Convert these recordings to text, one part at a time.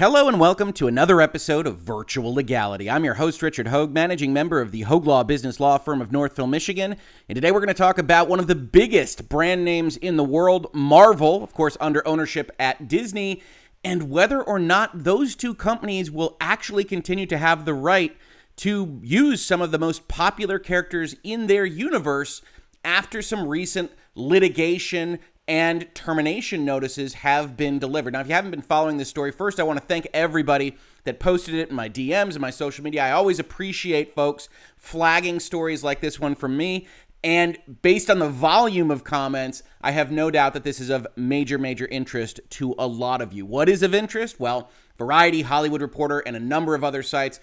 Hello and welcome to another episode of Virtual Legality. I'm your host, Richard Hoeg, managing member of the Hoeg Law Business Law Firm of Northville, Michigan. And today we're going to talk about one of the biggest brand names in the world, Marvel, of course, under ownership at Disney, and whether or not those two companies will actually continue to have the right to use some of the most popular characters in their universe after some recent litigation and termination notices have been delivered. Now, if you haven't been following this story, first I want to thank everybody that posted it in my DMs and my social media. I always appreciate folks flagging stories like this one from me. And based on the volume of comments, I have no doubt that this is of major, major interest to a lot of you. What is of interest? Well, Variety, Hollywood Reporter, and a number of other sites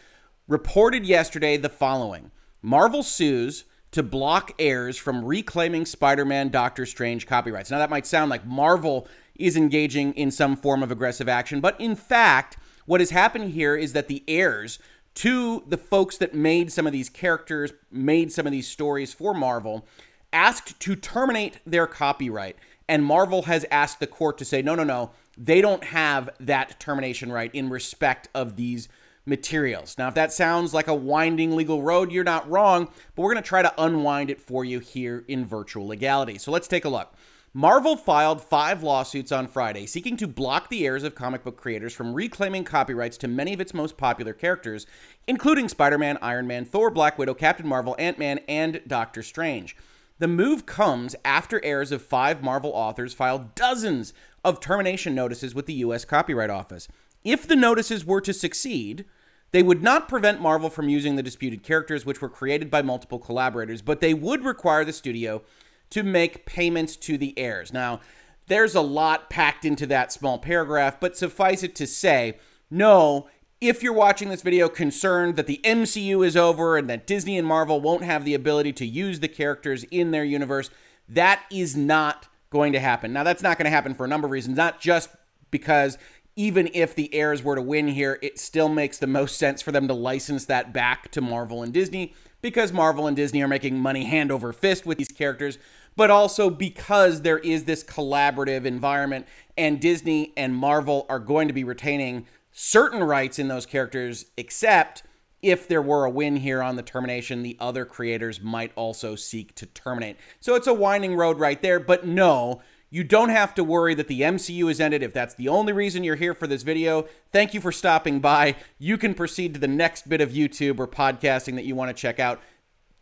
reported yesterday the following Marvel sues to block heirs from reclaiming Spider Man Doctor Strange copyrights. Now, that might sound like Marvel is engaging in some form of aggressive action, but in fact, what has happened here is that the heirs to the folks that made some of these characters, made some of these stories for Marvel, asked to terminate their copyright. And Marvel has asked the court to say, no, no, no, they don't have that termination right in respect of these materials. Now, if that sounds like a winding legal road, you're not wrong, but we're going to try to unwind it for you here in virtual legality. So let's take a look. Marvel filed five lawsuits on Friday seeking to block the heirs of comic book creators from reclaiming copyrights to many of its most popular characters, including Spider Man, Iron Man, Thor, Black Widow, Captain Marvel, Ant Man, and Doctor Strange. The move comes after heirs of five Marvel authors filed dozens of termination notices with the U.S. Copyright Office. If the notices were to succeed, they would not prevent Marvel from using the disputed characters, which were created by multiple collaborators, but they would require the studio to make payments to the heirs. Now, there's a lot packed into that small paragraph, but suffice it to say, no, if you're watching this video concerned that the MCU is over and that Disney and Marvel won't have the ability to use the characters in their universe, that is not going to happen. Now, that's not going to happen for a number of reasons, not just because even if the heirs were to win here, it still makes the most sense for them to license that back to Marvel and Disney because Marvel and Disney are making money hand over fist with these characters, but also because there is this collaborative environment and Disney and Marvel are going to be retaining certain rights in those characters, except if there were a win here on the termination, the other creators might also seek to terminate. So it's a winding road right there, but no, you don't have to worry that the MCU is ended if that's the only reason you're here for this video. Thank you for stopping by. You can proceed to the next bit of YouTube or podcasting that you want to check out.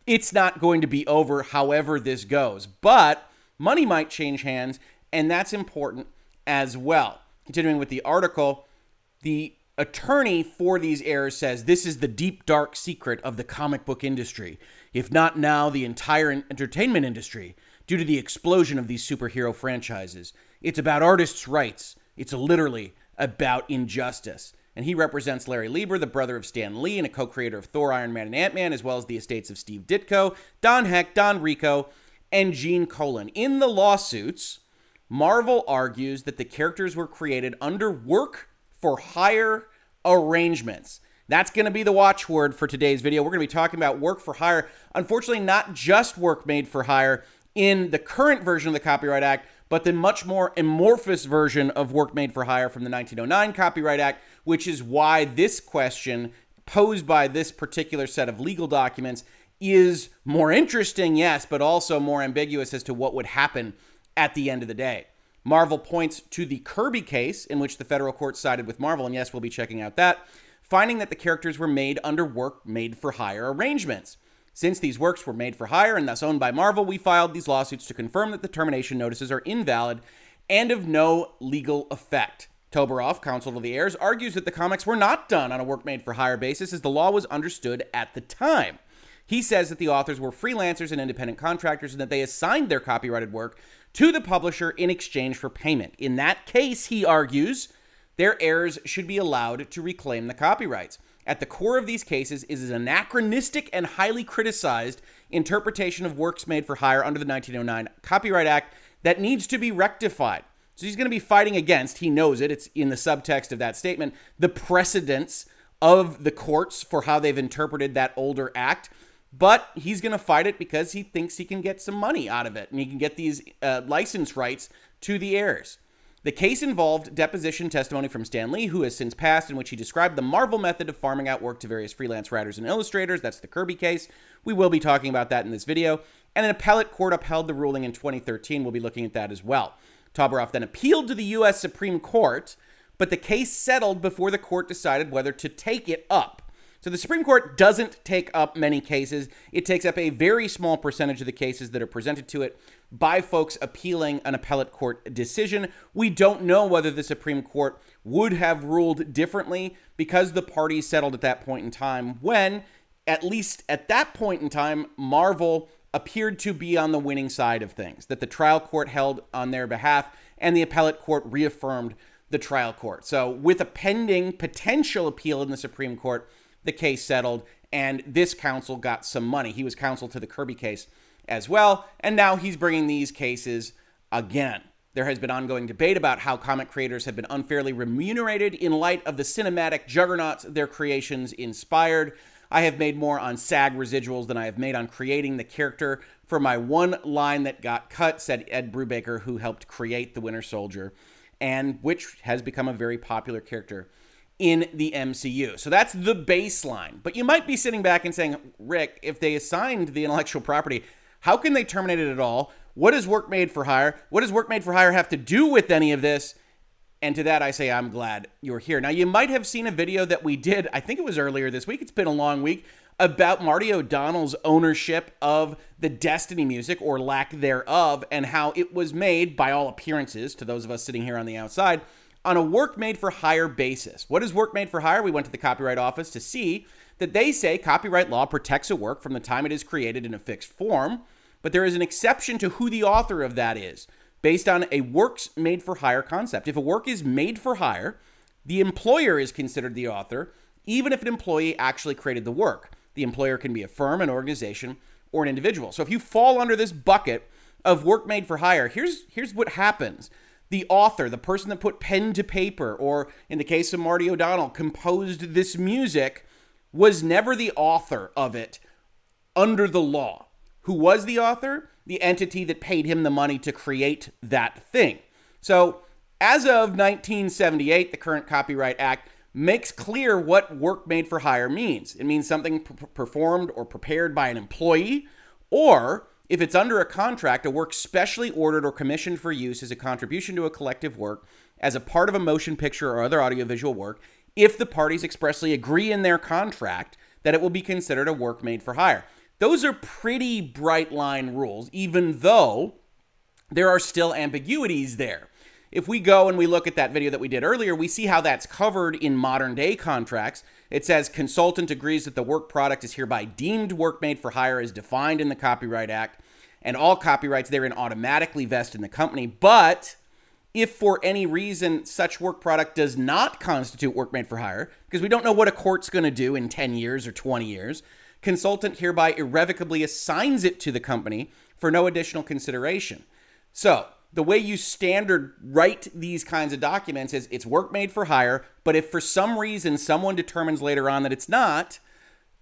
It's not going to be over however this goes, but money might change hands, and that's important as well. Continuing with the article, the attorney for these heirs says this is the deep, dark secret of the comic book industry. If not now, the entire entertainment industry due to the explosion of these superhero franchises. It's about artists' rights. It's literally about injustice. And he represents Larry Lieber, the brother of Stan Lee and a co creator of Thor, Iron Man, and Ant Man, as well as the estates of Steve Ditko, Don Heck, Don Rico, and Gene Colan. In the lawsuits, Marvel argues that the characters were created under work for hire arrangements. That's going to be the watchword for today's video. We're going to be talking about work for hire. Unfortunately, not just work made for hire, in the current version of the Copyright Act, but the much more amorphous version of work made for hire from the 1909 Copyright Act, which is why this question posed by this particular set of legal documents is more interesting, yes, but also more ambiguous as to what would happen at the end of the day. Marvel points to the Kirby case, in which the federal court sided with Marvel, and yes, we'll be checking out that, finding that the characters were made under work made for hire arrangements. Since these works were made for hire and thus owned by Marvel, we filed these lawsuits to confirm that the termination notices are invalid and of no legal effect. Toberoff, counsel to the heirs, argues that the comics were not done on a work made for hire basis as the law was understood at the time. He says that the authors were freelancers and independent contractors and that they assigned their copyrighted work to the publisher in exchange for payment. In that case, he argues, their heirs should be allowed to reclaim the copyrights. At the core of these cases is an anachronistic and highly criticized interpretation of works made for hire under the 1909 Copyright Act that needs to be rectified. So he's going to be fighting against, he knows it, it's in the subtext of that statement, the precedents of the courts for how they've interpreted that older act. But he's going to fight it because he thinks he can get some money out of it and he can get these uh, license rights to the heirs. The case involved deposition testimony from Stan Lee, who has since passed, in which he described the Marvel method of farming out work to various freelance writers and illustrators. That's the Kirby case. We will be talking about that in this video. And an appellate court upheld the ruling in 2013. We'll be looking at that as well. Toberoff then appealed to the U.S. Supreme Court, but the case settled before the court decided whether to take it up. So the Supreme Court doesn't take up many cases. It takes up a very small percentage of the cases that are presented to it by folks appealing an appellate court decision. We don't know whether the Supreme Court would have ruled differently because the parties settled at that point in time when, at least at that point in time, Marvel appeared to be on the winning side of things, that the trial court held on their behalf and the appellate court reaffirmed the trial court. So, with a pending potential appeal in the Supreme Court, the case settled and this counsel got some money. He was counsel to the Kirby case as well. And now he's bringing these cases again. There has been ongoing debate about how comic creators have been unfairly remunerated in light of the cinematic juggernauts their creations inspired. I have made more on SAG residuals than I have made on creating the character for my one line that got cut, said Ed Brubaker, who helped create the Winter Soldier, and which has become a very popular character in the MCU. So that's the baseline. But you might be sitting back and saying, Rick, if they assigned the intellectual property, how can they terminate it at all? What does work made for hire? What does work made for hire have to do with any of this? And to that, I say, I'm glad you're here. Now, you might have seen a video that we did, I think it was earlier this week. It's been a long week about Marty O'Donnell's ownership of the Destiny music or lack thereof, and how it was made, by all appearances, to those of us sitting here on the outside, on a work made for hire basis. What is work made for hire? We went to the Copyright Office to see that they say copyright law protects a work from the time it is created in a fixed form but there is an exception to who the author of that is based on a works made for hire concept. If a work is made for hire, the employer is considered the author, even if an employee actually created the work. The employer can be a firm, an organization, or an individual. So if you fall under this bucket of work made for hire, here's here's what happens. The author, the person that put pen to paper, or in the case of Marty O'Donnell, composed this music, was never the author of it under the law. Who was the author? The entity that paid him the money to create that thing. So, as of 1978, the current Copyright Act makes clear what work made for hire means. It means something performed or prepared by an employee, or if it's under a contract, a work specially ordered or commissioned for use as a contribution to a collective work, as a part of a motion picture or other audiovisual work, if the parties expressly agree in their contract that it will be considered a work made for hire. Those are pretty bright line rules, even though there are still ambiguities there. If we go and we look at that video that we did earlier, we see how that's covered in modern day contracts. It says consultant agrees that the work product is hereby deemed work made for hire as defined in the Copyright Act, and all copyrights therein automatically vest in the company. But if for any reason such work product does not constitute work made for hire, because we don't know what a court's going to do in 10 years or 20 years, consultant hereby irrevocably assigns it to the company for no additional consideration. So, the way you standard write these kinds of documents is it's work made for hire, but if for some reason someone determines later on that it's not,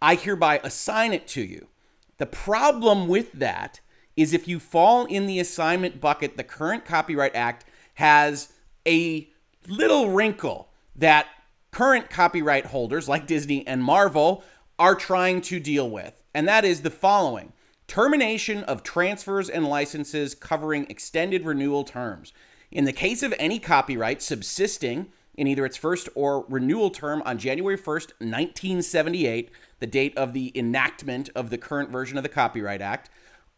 I hereby assign it to you. The problem with that is if you fall in the assignment bucket, the current Copyright Act has a little wrinkle that current copyright holders like Disney and Marvel are trying to deal with, and that is the following termination of transfers and licenses covering extended renewal terms. In the case of any copyright subsisting in either its first or renewal term on January 1st, 1978, the date of the enactment of the current version of the Copyright Act,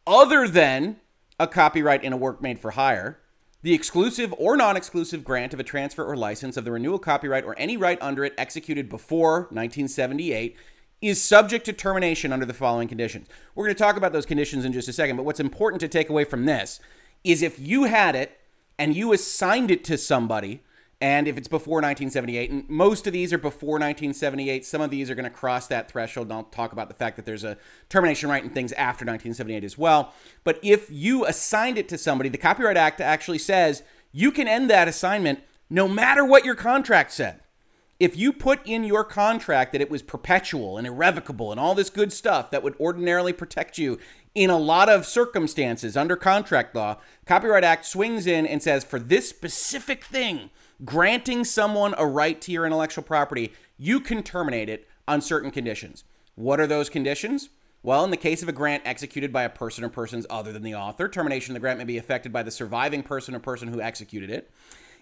other than a copyright in a work made for hire, the exclusive or non exclusive grant of a transfer or license of the renewal copyright or any right under it executed before 1978 is subject to termination under the following conditions. We're going to talk about those conditions in just a second, but what's important to take away from this is if you had it and you assigned it to somebody, and if it's before 1978, and most of these are before 1978, some of these are going to cross that threshold. And I'll talk about the fact that there's a termination right and things after 1978 as well. But if you assigned it to somebody, the Copyright Act actually says you can end that assignment no matter what your contract said. If you put in your contract that it was perpetual and irrevocable and all this good stuff that would ordinarily protect you in a lot of circumstances under contract law, Copyright Act swings in and says for this specific thing, granting someone a right to your intellectual property, you can terminate it on certain conditions. What are those conditions? Well, in the case of a grant executed by a person or persons other than the author, termination of the grant may be affected by the surviving person or person who executed it.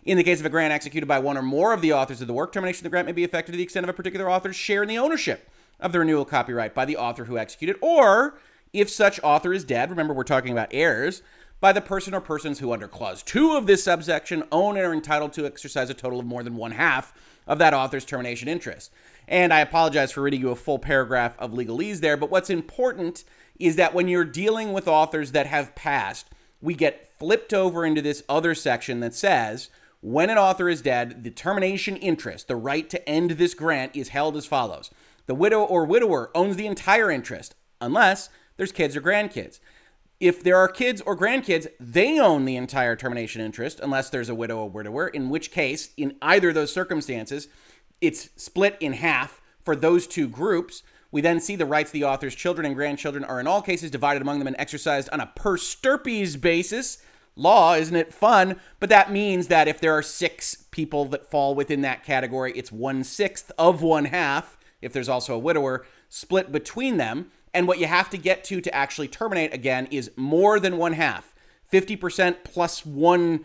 In the case of a grant executed by one or more of the authors of the work, termination of the grant may be affected to the extent of a particular author's share in the ownership of the renewal copyright by the author who executed, or if such author is dead, remember we're talking about heirs, by the person or persons who, under Clause 2 of this subsection, own and are entitled to exercise a total of more than one half of that author's termination interest. And I apologize for reading you a full paragraph of legalese there, but what's important is that when you're dealing with authors that have passed, we get flipped over into this other section that says, when an author is dead, the termination interest, the right to end this grant, is held as follows. The widow or widower owns the entire interest, unless there's kids or grandkids. If there are kids or grandkids, they own the entire termination interest, unless there's a widow or widower, in which case, in either of those circumstances, it's split in half for those two groups. We then see the rights of the author's children and grandchildren are in all cases divided among them and exercised on a per stirpes basis law. Isn't it fun? But that means that if there are six people that fall within that category, it's one sixth of one half. If there's also a widower, split between them. And what you have to get to to actually terminate again is more than one half 50% plus one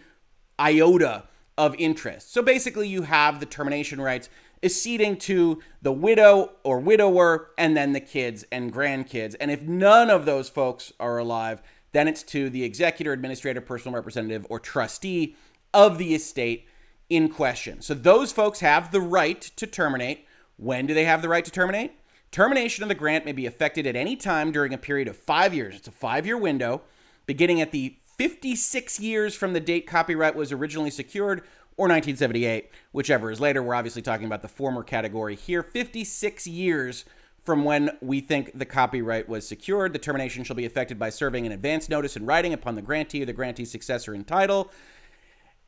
iota of interest. So basically, you have the termination rights acceding to the widow or widower and then the kids and grandkids. And if none of those folks are alive, then it's to the executor, administrator, personal representative, or trustee of the estate in question. So those folks have the right to terminate. When do they have the right to terminate? Termination of the grant may be effected at any time during a period of five years. It's a five year window, beginning at the 56 years from the date copyright was originally secured or 1978, whichever is later. We're obviously talking about the former category here. 56 years from when we think the copyright was secured. The termination shall be effected by serving an advance notice in writing upon the grantee or the grantee's successor in title.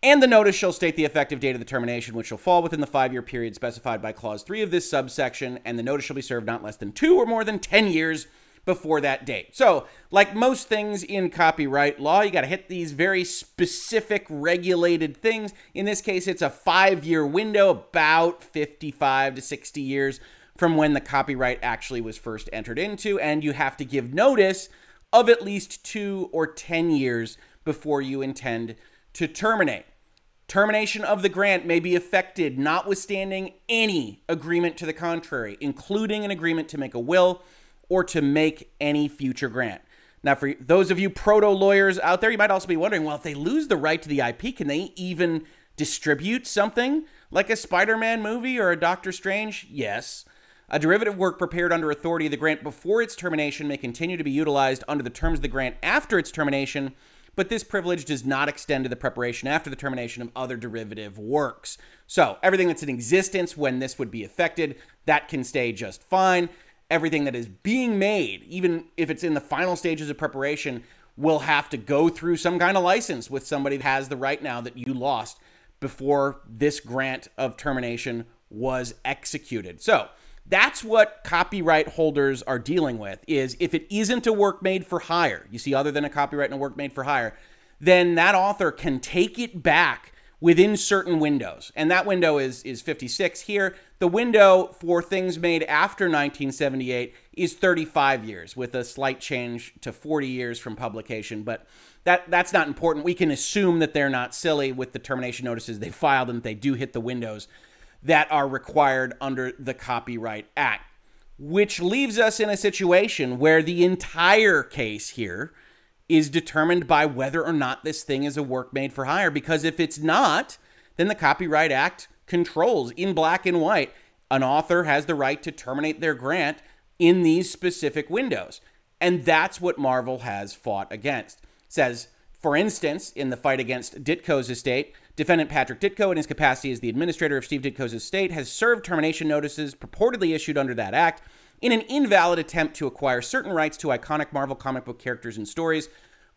And the notice shall state the effective date of the termination, which shall fall within the five year period specified by Clause 3 of this subsection. And the notice shall be served not less than two or more than 10 years before that date. So, like most things in copyright law, you got to hit these very specific regulated things. In this case, it's a five year window, about 55 to 60 years from when the copyright actually was first entered into, and you have to give notice of at least two or 10 years before you intend to terminate. Termination of the grant may be effected notwithstanding any agreement to the contrary, including an agreement to make a will or to make any future grant. Now, for those of you proto lawyers out there, you might also be wondering well, if they lose the right to the IP, can they even distribute something like a Spider Man movie or a Doctor Strange? Yes. A derivative work prepared under authority of the grant before its termination may continue to be utilized under the terms of the grant after its termination, but this privilege does not extend to the preparation after the termination of other derivative works. So, everything that's in existence when this would be affected, that can stay just fine. Everything that is being made, even if it's in the final stages of preparation, will have to go through some kind of license with somebody that has the right now that you lost before this grant of termination was executed. So, that's what copyright holders are dealing with is if it isn't a work made for hire you see other than a copyright and a work made for hire then that author can take it back within certain windows. And that window is is 56 here. The window for things made after 1978 is 35 years with a slight change to 40 years from publication. But that that's not important. We can assume that they're not silly with the termination notices they filed and they do hit the windows that are required under the Copyright Act, which leaves us in a situation where the entire case here is determined by whether or not this thing is a work made for hire. Because if it's not, then the Copyright Act controls in black and white. An author has the right to terminate their grant in these specific windows. And that's what Marvel has fought against. It says, for instance, in the fight against Ditko's estate, Defendant Patrick Ditko, in his capacity as the administrator of Steve Ditko's estate, has served termination notices purportedly issued under that act in an invalid attempt to acquire certain rights to iconic Marvel comic book characters and stories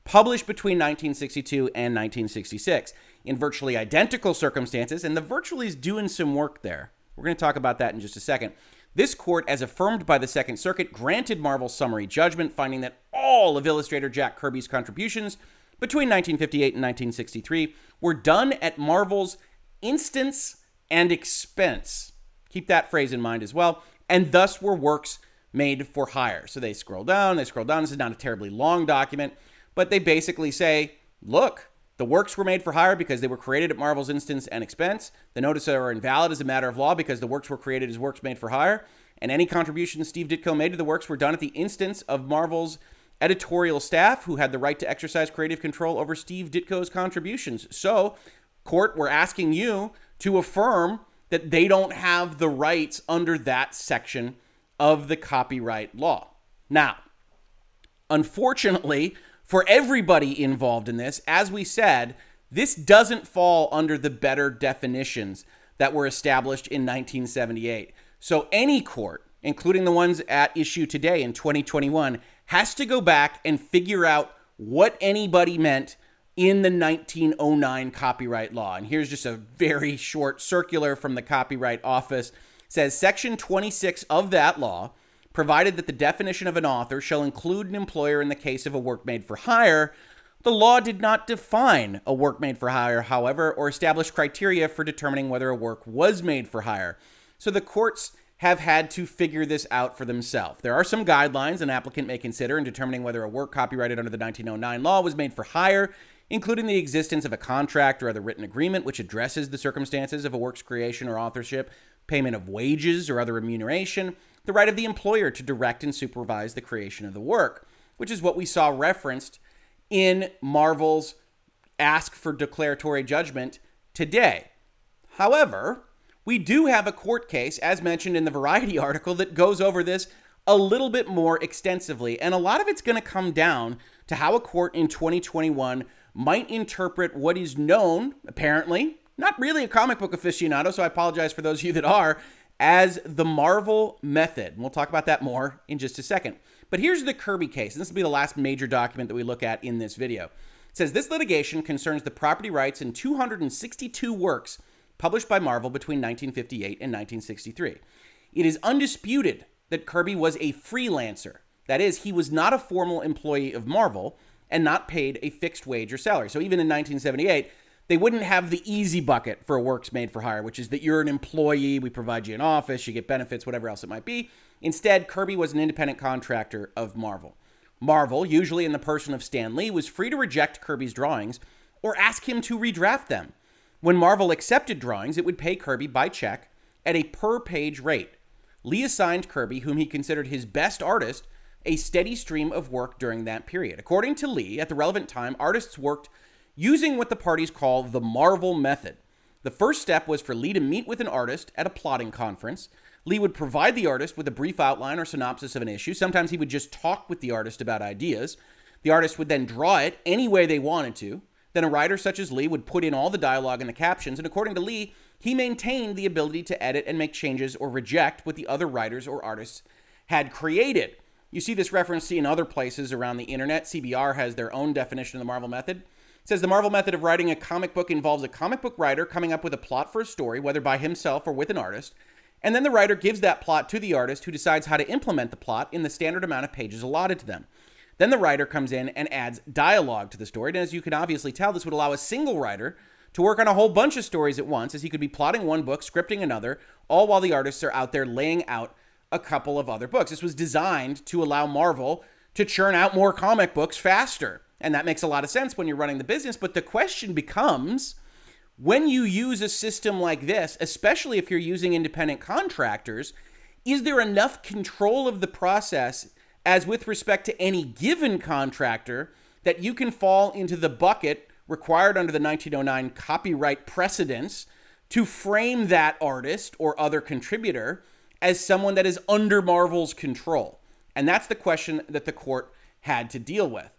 published between 1962 and 1966 in virtually identical circumstances, and the virtually is doing some work there. We're going to talk about that in just a second. This court, as affirmed by the Second Circuit, granted Marvel's summary judgment, finding that all of illustrator Jack Kirby's contributions between 1958 and 1963 were done at Marvel's instance and expense. Keep that phrase in mind as well. And thus were works made for hire. So they scroll down, they scroll down. This is not a terribly long document, but they basically say, look, the works were made for hire because they were created at Marvel's instance and expense. The notices are invalid as a matter of law because the works were created as works made for hire. And any contributions Steve Ditko made to the works were done at the instance of Marvel's editorial staff who had the right to exercise creative control over Steve Ditko's contributions. So, court, we're asking you to affirm that they don't have the rights under that section of the copyright law. Now, unfortunately, for everybody involved in this, as we said, this doesn't fall under the better definitions that were established in 1978. So any court, including the ones at issue today in 2021, has to go back and figure out what anybody meant in the 1909 copyright law. And here's just a very short circular from the Copyright Office. It says section 26 of that law provided that the definition of an author shall include an employer in the case of a work made for hire. The law did not define a work made for hire, however, or establish criteria for determining whether a work was made for hire. So the courts have had to figure this out for themselves. There are some guidelines an applicant may consider in determining whether a work copyrighted under the 1909 law was made for hire, including the existence of a contract or other written agreement which addresses the circumstances of a work's creation or authorship, payment of wages or other remuneration, the right of the employer to direct and supervise the creation of the work, which is what we saw referenced in Marvel's ask for declaratory judgment today. However, we do have a court case, as mentioned in the Variety article, that goes over this a little bit more extensively. And a lot of it's going to come down to how a court in 2021 might interpret what is known, apparently, not really a comic book aficionado, so I apologize for those of you that are, as the Marvel method. And we'll talk about that more in just a second. But here's the Kirby case, and this will be the last major document that we look at in this video. It says this litigation concerns the property rights in 262 works published by Marvel between 1958 and 1963. It is undisputed that Kirby was a freelancer. That is, he was not a formal employee of Marvel and not paid a fixed wage or salary. So even in 1978, they wouldn't have the easy bucket for a works made for hire, which is that you're an employee, we provide you an office, you get benefits, whatever else it might be. Instead, Kirby was an independent contractor of Marvel. Marvel, usually in the person of Stan Lee, was free to reject Kirby's drawings or ask him to redraft them. When Marvel accepted drawings, it would pay Kirby by check at a per page rate. Lee assigned Kirby, whom he considered his best artist, a steady stream of work during that period. According to Lee, at the relevant time, artists worked using what the parties call the Marvel method. The first step was for Lee to meet with an artist at a plotting conference. Lee would provide the artist with a brief outline or synopsis of an issue. Sometimes he would just talk with the artist about ideas. The artist would then draw it any way they wanted to. Then a writer such as Lee would put in all the dialogue and the captions, and according to Lee, he maintained the ability to edit and make changes or reject what the other writers or artists had created. You see this reference in other places around the internet. CBR has their own definition of the Marvel method. It says the Marvel method of writing a comic book involves a comic book writer coming up with a plot for a story, whether by himself or with an artist, and then the writer gives that plot to the artist who decides how to implement the plot in the standard amount of pages allotted to them. Then the writer comes in and adds dialogue to the story. And as you can obviously tell, this would allow a single writer to work on a whole bunch of stories at once, as he could be plotting one book, scripting another, all while the artists are out there laying out a couple of other books. This was designed to allow Marvel to churn out more comic books faster. And that makes a lot of sense when you're running the business. But the question becomes when you use a system like this, especially if you're using independent contractors, is there enough control of the process as with respect to any given contractor that you can fall into the bucket required under the 1909 copyright precedents to frame that artist or other contributor as someone that is under Marvel's control? And that's the question that the court had to deal with.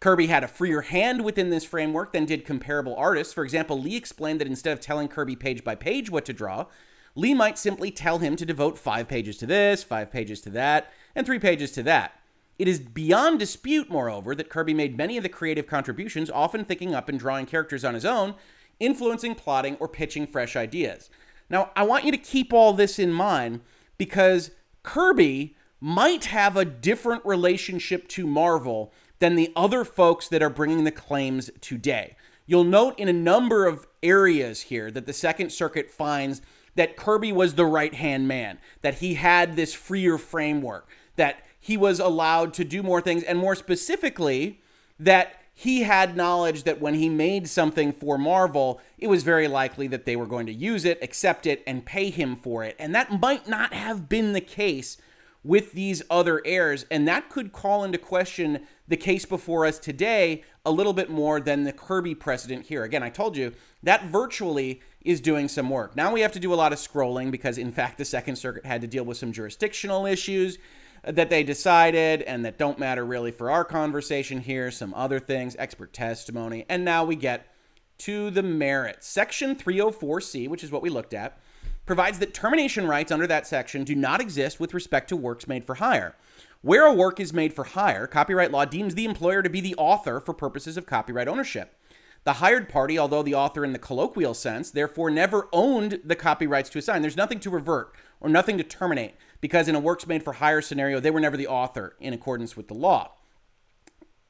Kirby had a freer hand within this framework than did comparable artists. For example, Lee explained that instead of telling Kirby page by page what to draw, Lee might simply tell him to devote five pages to this, five pages to that, and three pages to that. It is beyond dispute, moreover, that Kirby made many of the creative contributions, often thinking up and drawing characters on his own, influencing plotting or pitching fresh ideas. Now, I want you to keep all this in mind because Kirby might have a different relationship to Marvel than the other folks that are bringing the claims today. You'll note in a number of areas here that the Second Circuit finds that Kirby was the right hand man, that he had this freer framework, that he was allowed to do more things, and more specifically, that he had knowledge that when he made something for Marvel, it was very likely that they were going to use it, accept it, and pay him for it. And that might not have been the case with these other heirs. And that could call into question the case before us today a little bit more than the Kirby precedent here. Again, I told you that virtually is doing some work. Now we have to do a lot of scrolling because, in fact, the Second Circuit had to deal with some jurisdictional issues that they decided and that don't matter really for our conversation here, some other things, expert testimony, and now we get to the merits. Section 304C, which is what we looked at, provides that termination rights under that section do not exist with respect to works made for hire. Where a work is made for hire, copyright law deems the employer to be the author for purposes of copyright ownership. The hired party, although the author in the colloquial sense, therefore never owned the copyrights to assign. There's nothing to revert or nothing to terminate because in a works made for hire scenario, they were never the author in accordance with the law.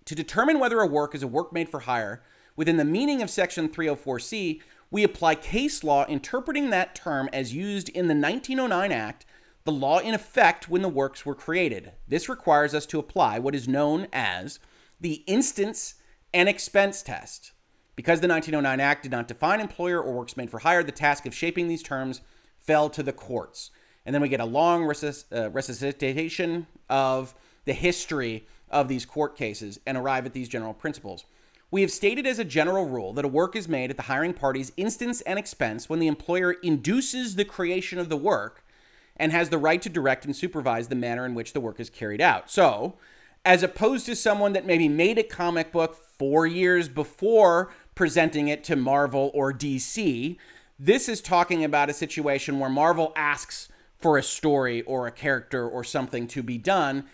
To determine whether a work is a work made for hire, within the meaning of Section 304C, we apply case law interpreting that term as used in the 1909 Act, the law in effect when the works were created. This requires us to apply what is known as the instance and expense test. Because the 1909 Act did not define employer or works made for hire, the task of shaping these terms fell to the courts. And then we get a long uh, recitation of the history of these court cases and arrive at these general principles. We have stated as a general rule that a work is made at the hiring party's instance and expense when the employer induces the creation of the work and has the right to direct and supervise the manner in which the work is carried out. So, as opposed to someone that maybe made a comic book four years before presenting it to Marvel or DC, this is talking about a situation where Marvel asks for a story or a character or something to be done.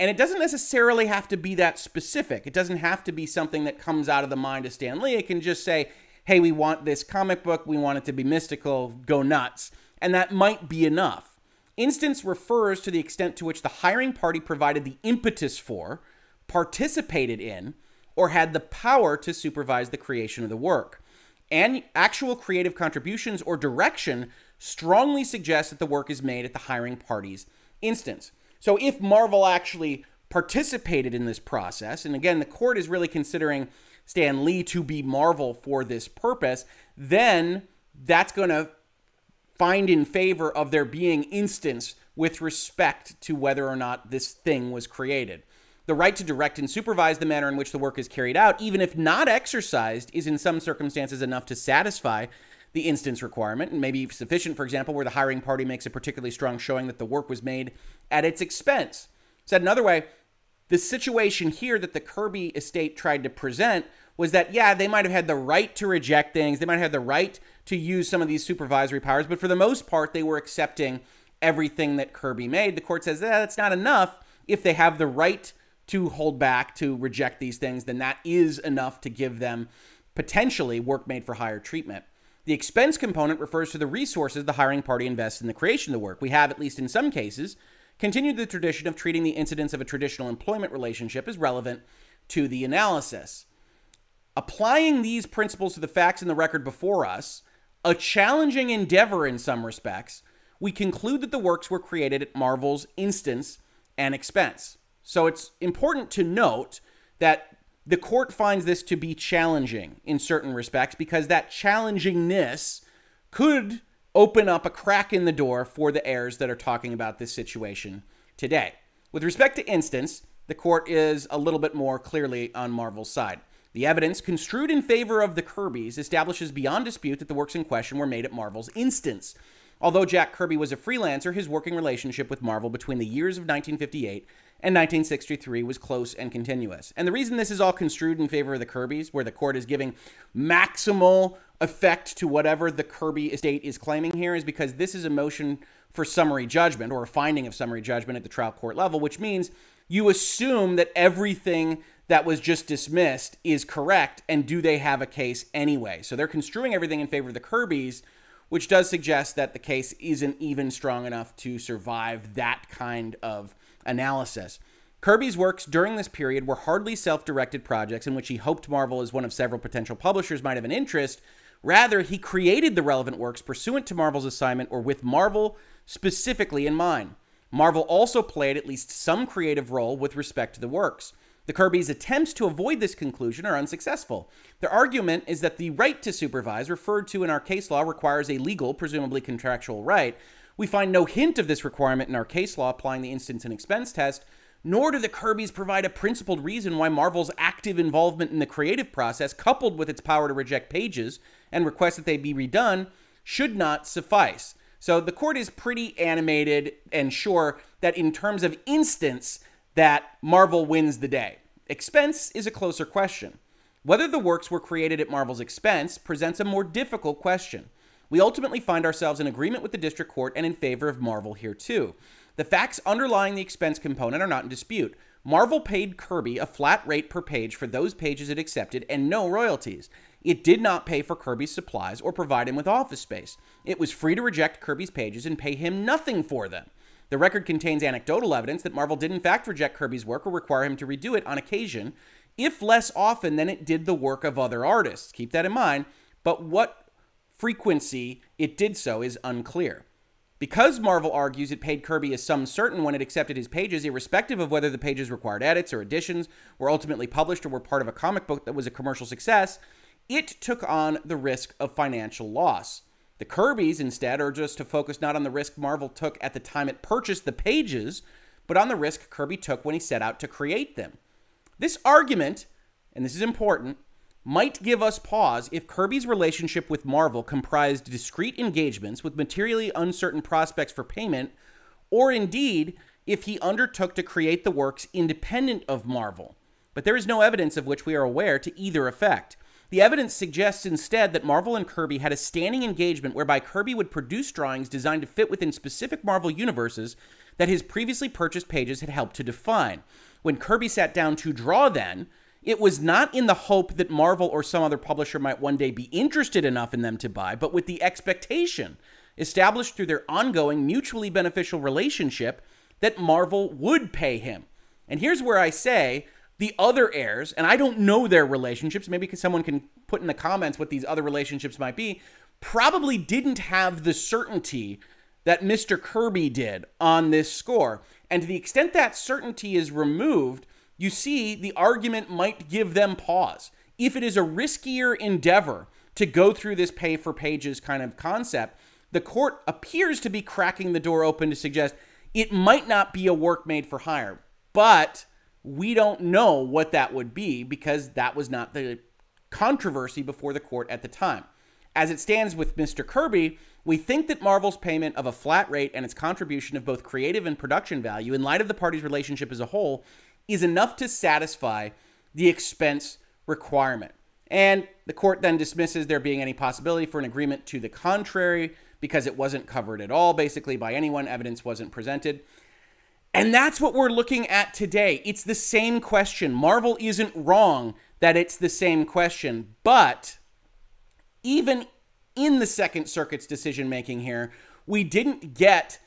And it doesn't necessarily have to be that specific. It doesn't have to be something that comes out of the mind of Stan Lee. It can just say, hey, we want this comic book, we want it to be mystical, go nuts. And that might be enough. Instance refers to the extent to which the hiring party provided the impetus for, participated in, or had the power to supervise the creation of the work. And actual creative contributions or direction strongly suggests that the work is made at the hiring party's instance. So if Marvel actually participated in this process, and again, the court is really considering Stan Lee to be Marvel for this purpose, then that's going to find in favor of there being instance with respect to whether or not this thing was created. The right to direct and supervise the manner in which the work is carried out, even if not exercised, is in some circumstances enough to satisfy the instance requirement, and maybe sufficient, for example, where the hiring party makes a particularly strong showing that the work was made at its expense. Said another way, the situation here that the Kirby estate tried to present was that, yeah, they might have had the right to reject things, they might have had the right to use some of these supervisory powers, but for the most part, they were accepting everything that Kirby made. The court says eh, that's not enough. If they have the right to hold back, to reject these things, then that is enough to give them potentially work made for hire treatment. The expense component refers to the resources the hiring party invests in the creation of the work. We have, at least in some cases, continued the tradition of treating the incidence of a traditional employment relationship as relevant to the analysis. Applying these principles to the facts in the record before us, a challenging endeavor in some respects, we conclude that the works were created at Marvel's instance and expense. So it's important to note that the court finds this to be challenging in certain respects because that challengingness could open up a crack in the door for the heirs that are talking about this situation today. With respect to instance, the court is a little bit more clearly on Marvel's side. The evidence, construed in favor of the Kirbys, establishes beyond dispute that the works in question were made at Marvel's instance. Although Jack Kirby was a freelancer, his working relationship with Marvel between the years of 1958 and 1963 was close and continuous. And the reason this is all construed in favor of the Kirbys, where the court is giving maximal effect to whatever the Kirby estate is claiming here, is because this is a motion for summary judgment or a finding of summary judgment at the trial court level, which means you assume that everything that was just dismissed is correct, and do they have a case anyway? So they're construing everything in favor of the Kirbys which does suggest that the case isn't even strong enough to survive that kind of analysis. Kirby's works during this period were hardly self directed projects in which he hoped Marvel, as one of several potential publishers, might have an interest. Rather, he created the relevant works pursuant to Marvel's assignment or with Marvel specifically in mind. Marvel also played at least some creative role with respect to the works. The Kirby's attempts to avoid this conclusion are unsuccessful. Their argument is that the right to supervise, referred to in our case law, requires a legal, presumably contractual right. We find no hint of this requirement in our case law applying the instance and expense test, nor do the Kirby's provide a principled reason why Marvel's active involvement in the creative process, coupled with its power to reject pages and request that they be redone, should not suffice. So the court is pretty animated and sure that in terms of instance, that Marvel wins the day. Expense is a closer question. Whether the works were created at Marvel's expense presents a more difficult question. We ultimately find ourselves in agreement with the district court and in favor of Marvel here too. The facts underlying the expense component are not in dispute. Marvel paid Kirby a flat rate per page for those pages it accepted and no royalties. It did not pay for Kirby's supplies or provide him with office space. It was free to reject Kirby's pages and pay him nothing for them. The record contains anecdotal evidence that Marvel did in fact reject Kirby's work or require him to redo it on occasion, if less often than it did the work of other artists. Keep that in mind, but what frequency it did so is unclear. Because Marvel argues it paid Kirby a sum certain when it accepted his pages, irrespective of whether the pages required edits or additions, were ultimately published, or were part of a comic book that was a commercial success, it took on the risk of financial loss. The Kirby's, instead, are just to focus not on the risk Marvel took at the time it purchased the pages, but on the risk Kirby took when he set out to create them. This argument, and this is important, might give us pause if Kirby's relationship with Marvel comprised discrete engagements with materially uncertain prospects for payment, or indeed if he undertook to create the works independent of Marvel. But there is no evidence of which we are aware to either effect. The evidence suggests instead that Marvel and Kirby had a standing engagement whereby Kirby would produce drawings designed to fit within specific Marvel universes that his previously purchased pages had helped to define. When Kirby sat down to draw, then, it was not in the hope that Marvel or some other publisher might one day be interested enough in them to buy, but with the expectation, established through their ongoing mutually beneficial relationship, that Marvel would pay him. And here's where I say the other heirs, and I don't know their relationships, maybe someone can put in the comments what these other relationships might be, probably didn't have the certainty that Mr. Kirby did on this score. And to the extent that certainty is removed, you see the argument might give them pause. If it is a riskier endeavor to go through this pay for pages kind of concept, the court appears to be cracking the door open to suggest it might not be a work made for hire. But we don't know what that would be because that was not the controversy before the court at the time. As it stands with Mr. Kirby, we think that Marvel's payment of a flat rate and its contribution of both creative and production value, in light of the parties' relationship as a whole, is enough to satisfy the expense requirement. And the court then dismisses there being any possibility for an agreement to the contrary because it wasn't covered at all, basically, by anyone. Evidence wasn't presented. And that's what we're looking at today. It's the same question. Marvel isn't wrong that it's the same question, but even in the Second Circuit's decision making here, we didn't get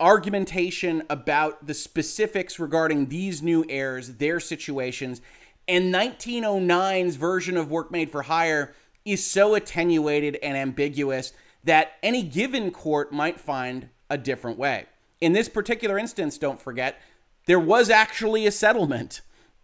argumentation about the specifics regarding these new heirs, their situations. And 1909's version of work made for hire is so attenuated and ambiguous that any given court might find a different way. In this particular instance, don't forget, there was actually a settlement.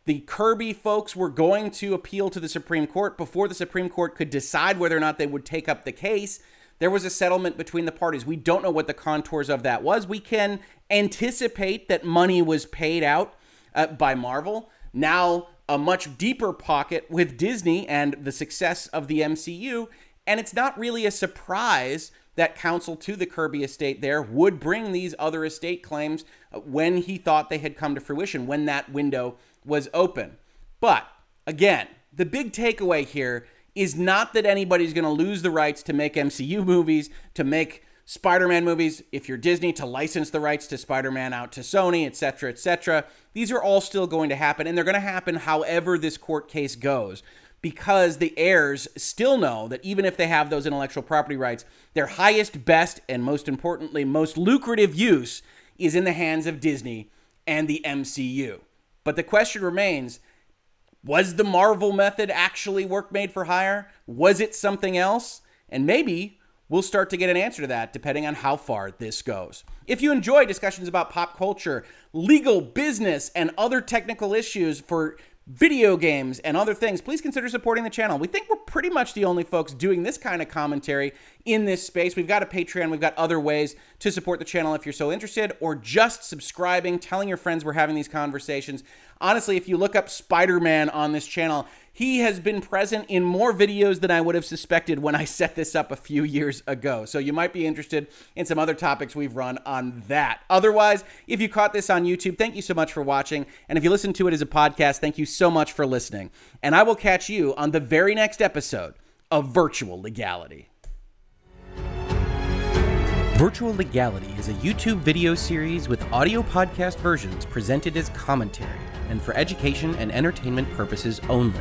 The Kirby folks were going to appeal to the Supreme Court before the Supreme Court could decide whether or not they would take up the case. There was a settlement between the parties. We don't know what the contours of that was. We can anticipate that money was paid out uh, by Marvel. Now, a much deeper pocket with Disney and the success of the MCU. And it's not really a surprise that counsel to the Kirby estate there would bring these other estate claims when he thought they had come to fruition, when that window was open. But again, the big takeaway here is not that anybody's going to lose the rights to make MCU movies, to make Spider Man movies, if you're Disney, to license the rights to Spider Man out to Sony, etc., etc. These are all still going to happen, and they're going to happen however this court case goes because the heirs still know that even if they have those intellectual property rights, their highest, best, and most importantly, most lucrative use is in the hands of Disney and the MCU. But the question remains was the Marvel method actually work made for hire? Was it something else? And maybe we'll start to get an answer to that depending on how far this goes. If you enjoy discussions about pop culture, legal, business, and other technical issues for video games and other things, please consider supporting the channel. We think we're pretty much the only folks doing this kind of commentary in this space. We've got a Patreon, we've got other ways to support the channel if you're so interested, or just subscribing, telling your friends we're having these conversations. Honestly, if you look up Spider Man on this channel, he has been present in more videos than I would have suspected when I set this up a few years ago. So you might be interested in some other topics we've run on that. Otherwise, if you caught this on YouTube, thank you so much for watching. And if you listen to it as a podcast, thank you so much for listening. And I will catch you on the very next episode of Virtual Legality. Virtual Legality is a YouTube video series with audio podcast versions presented as commentary and for education and entertainment purposes only.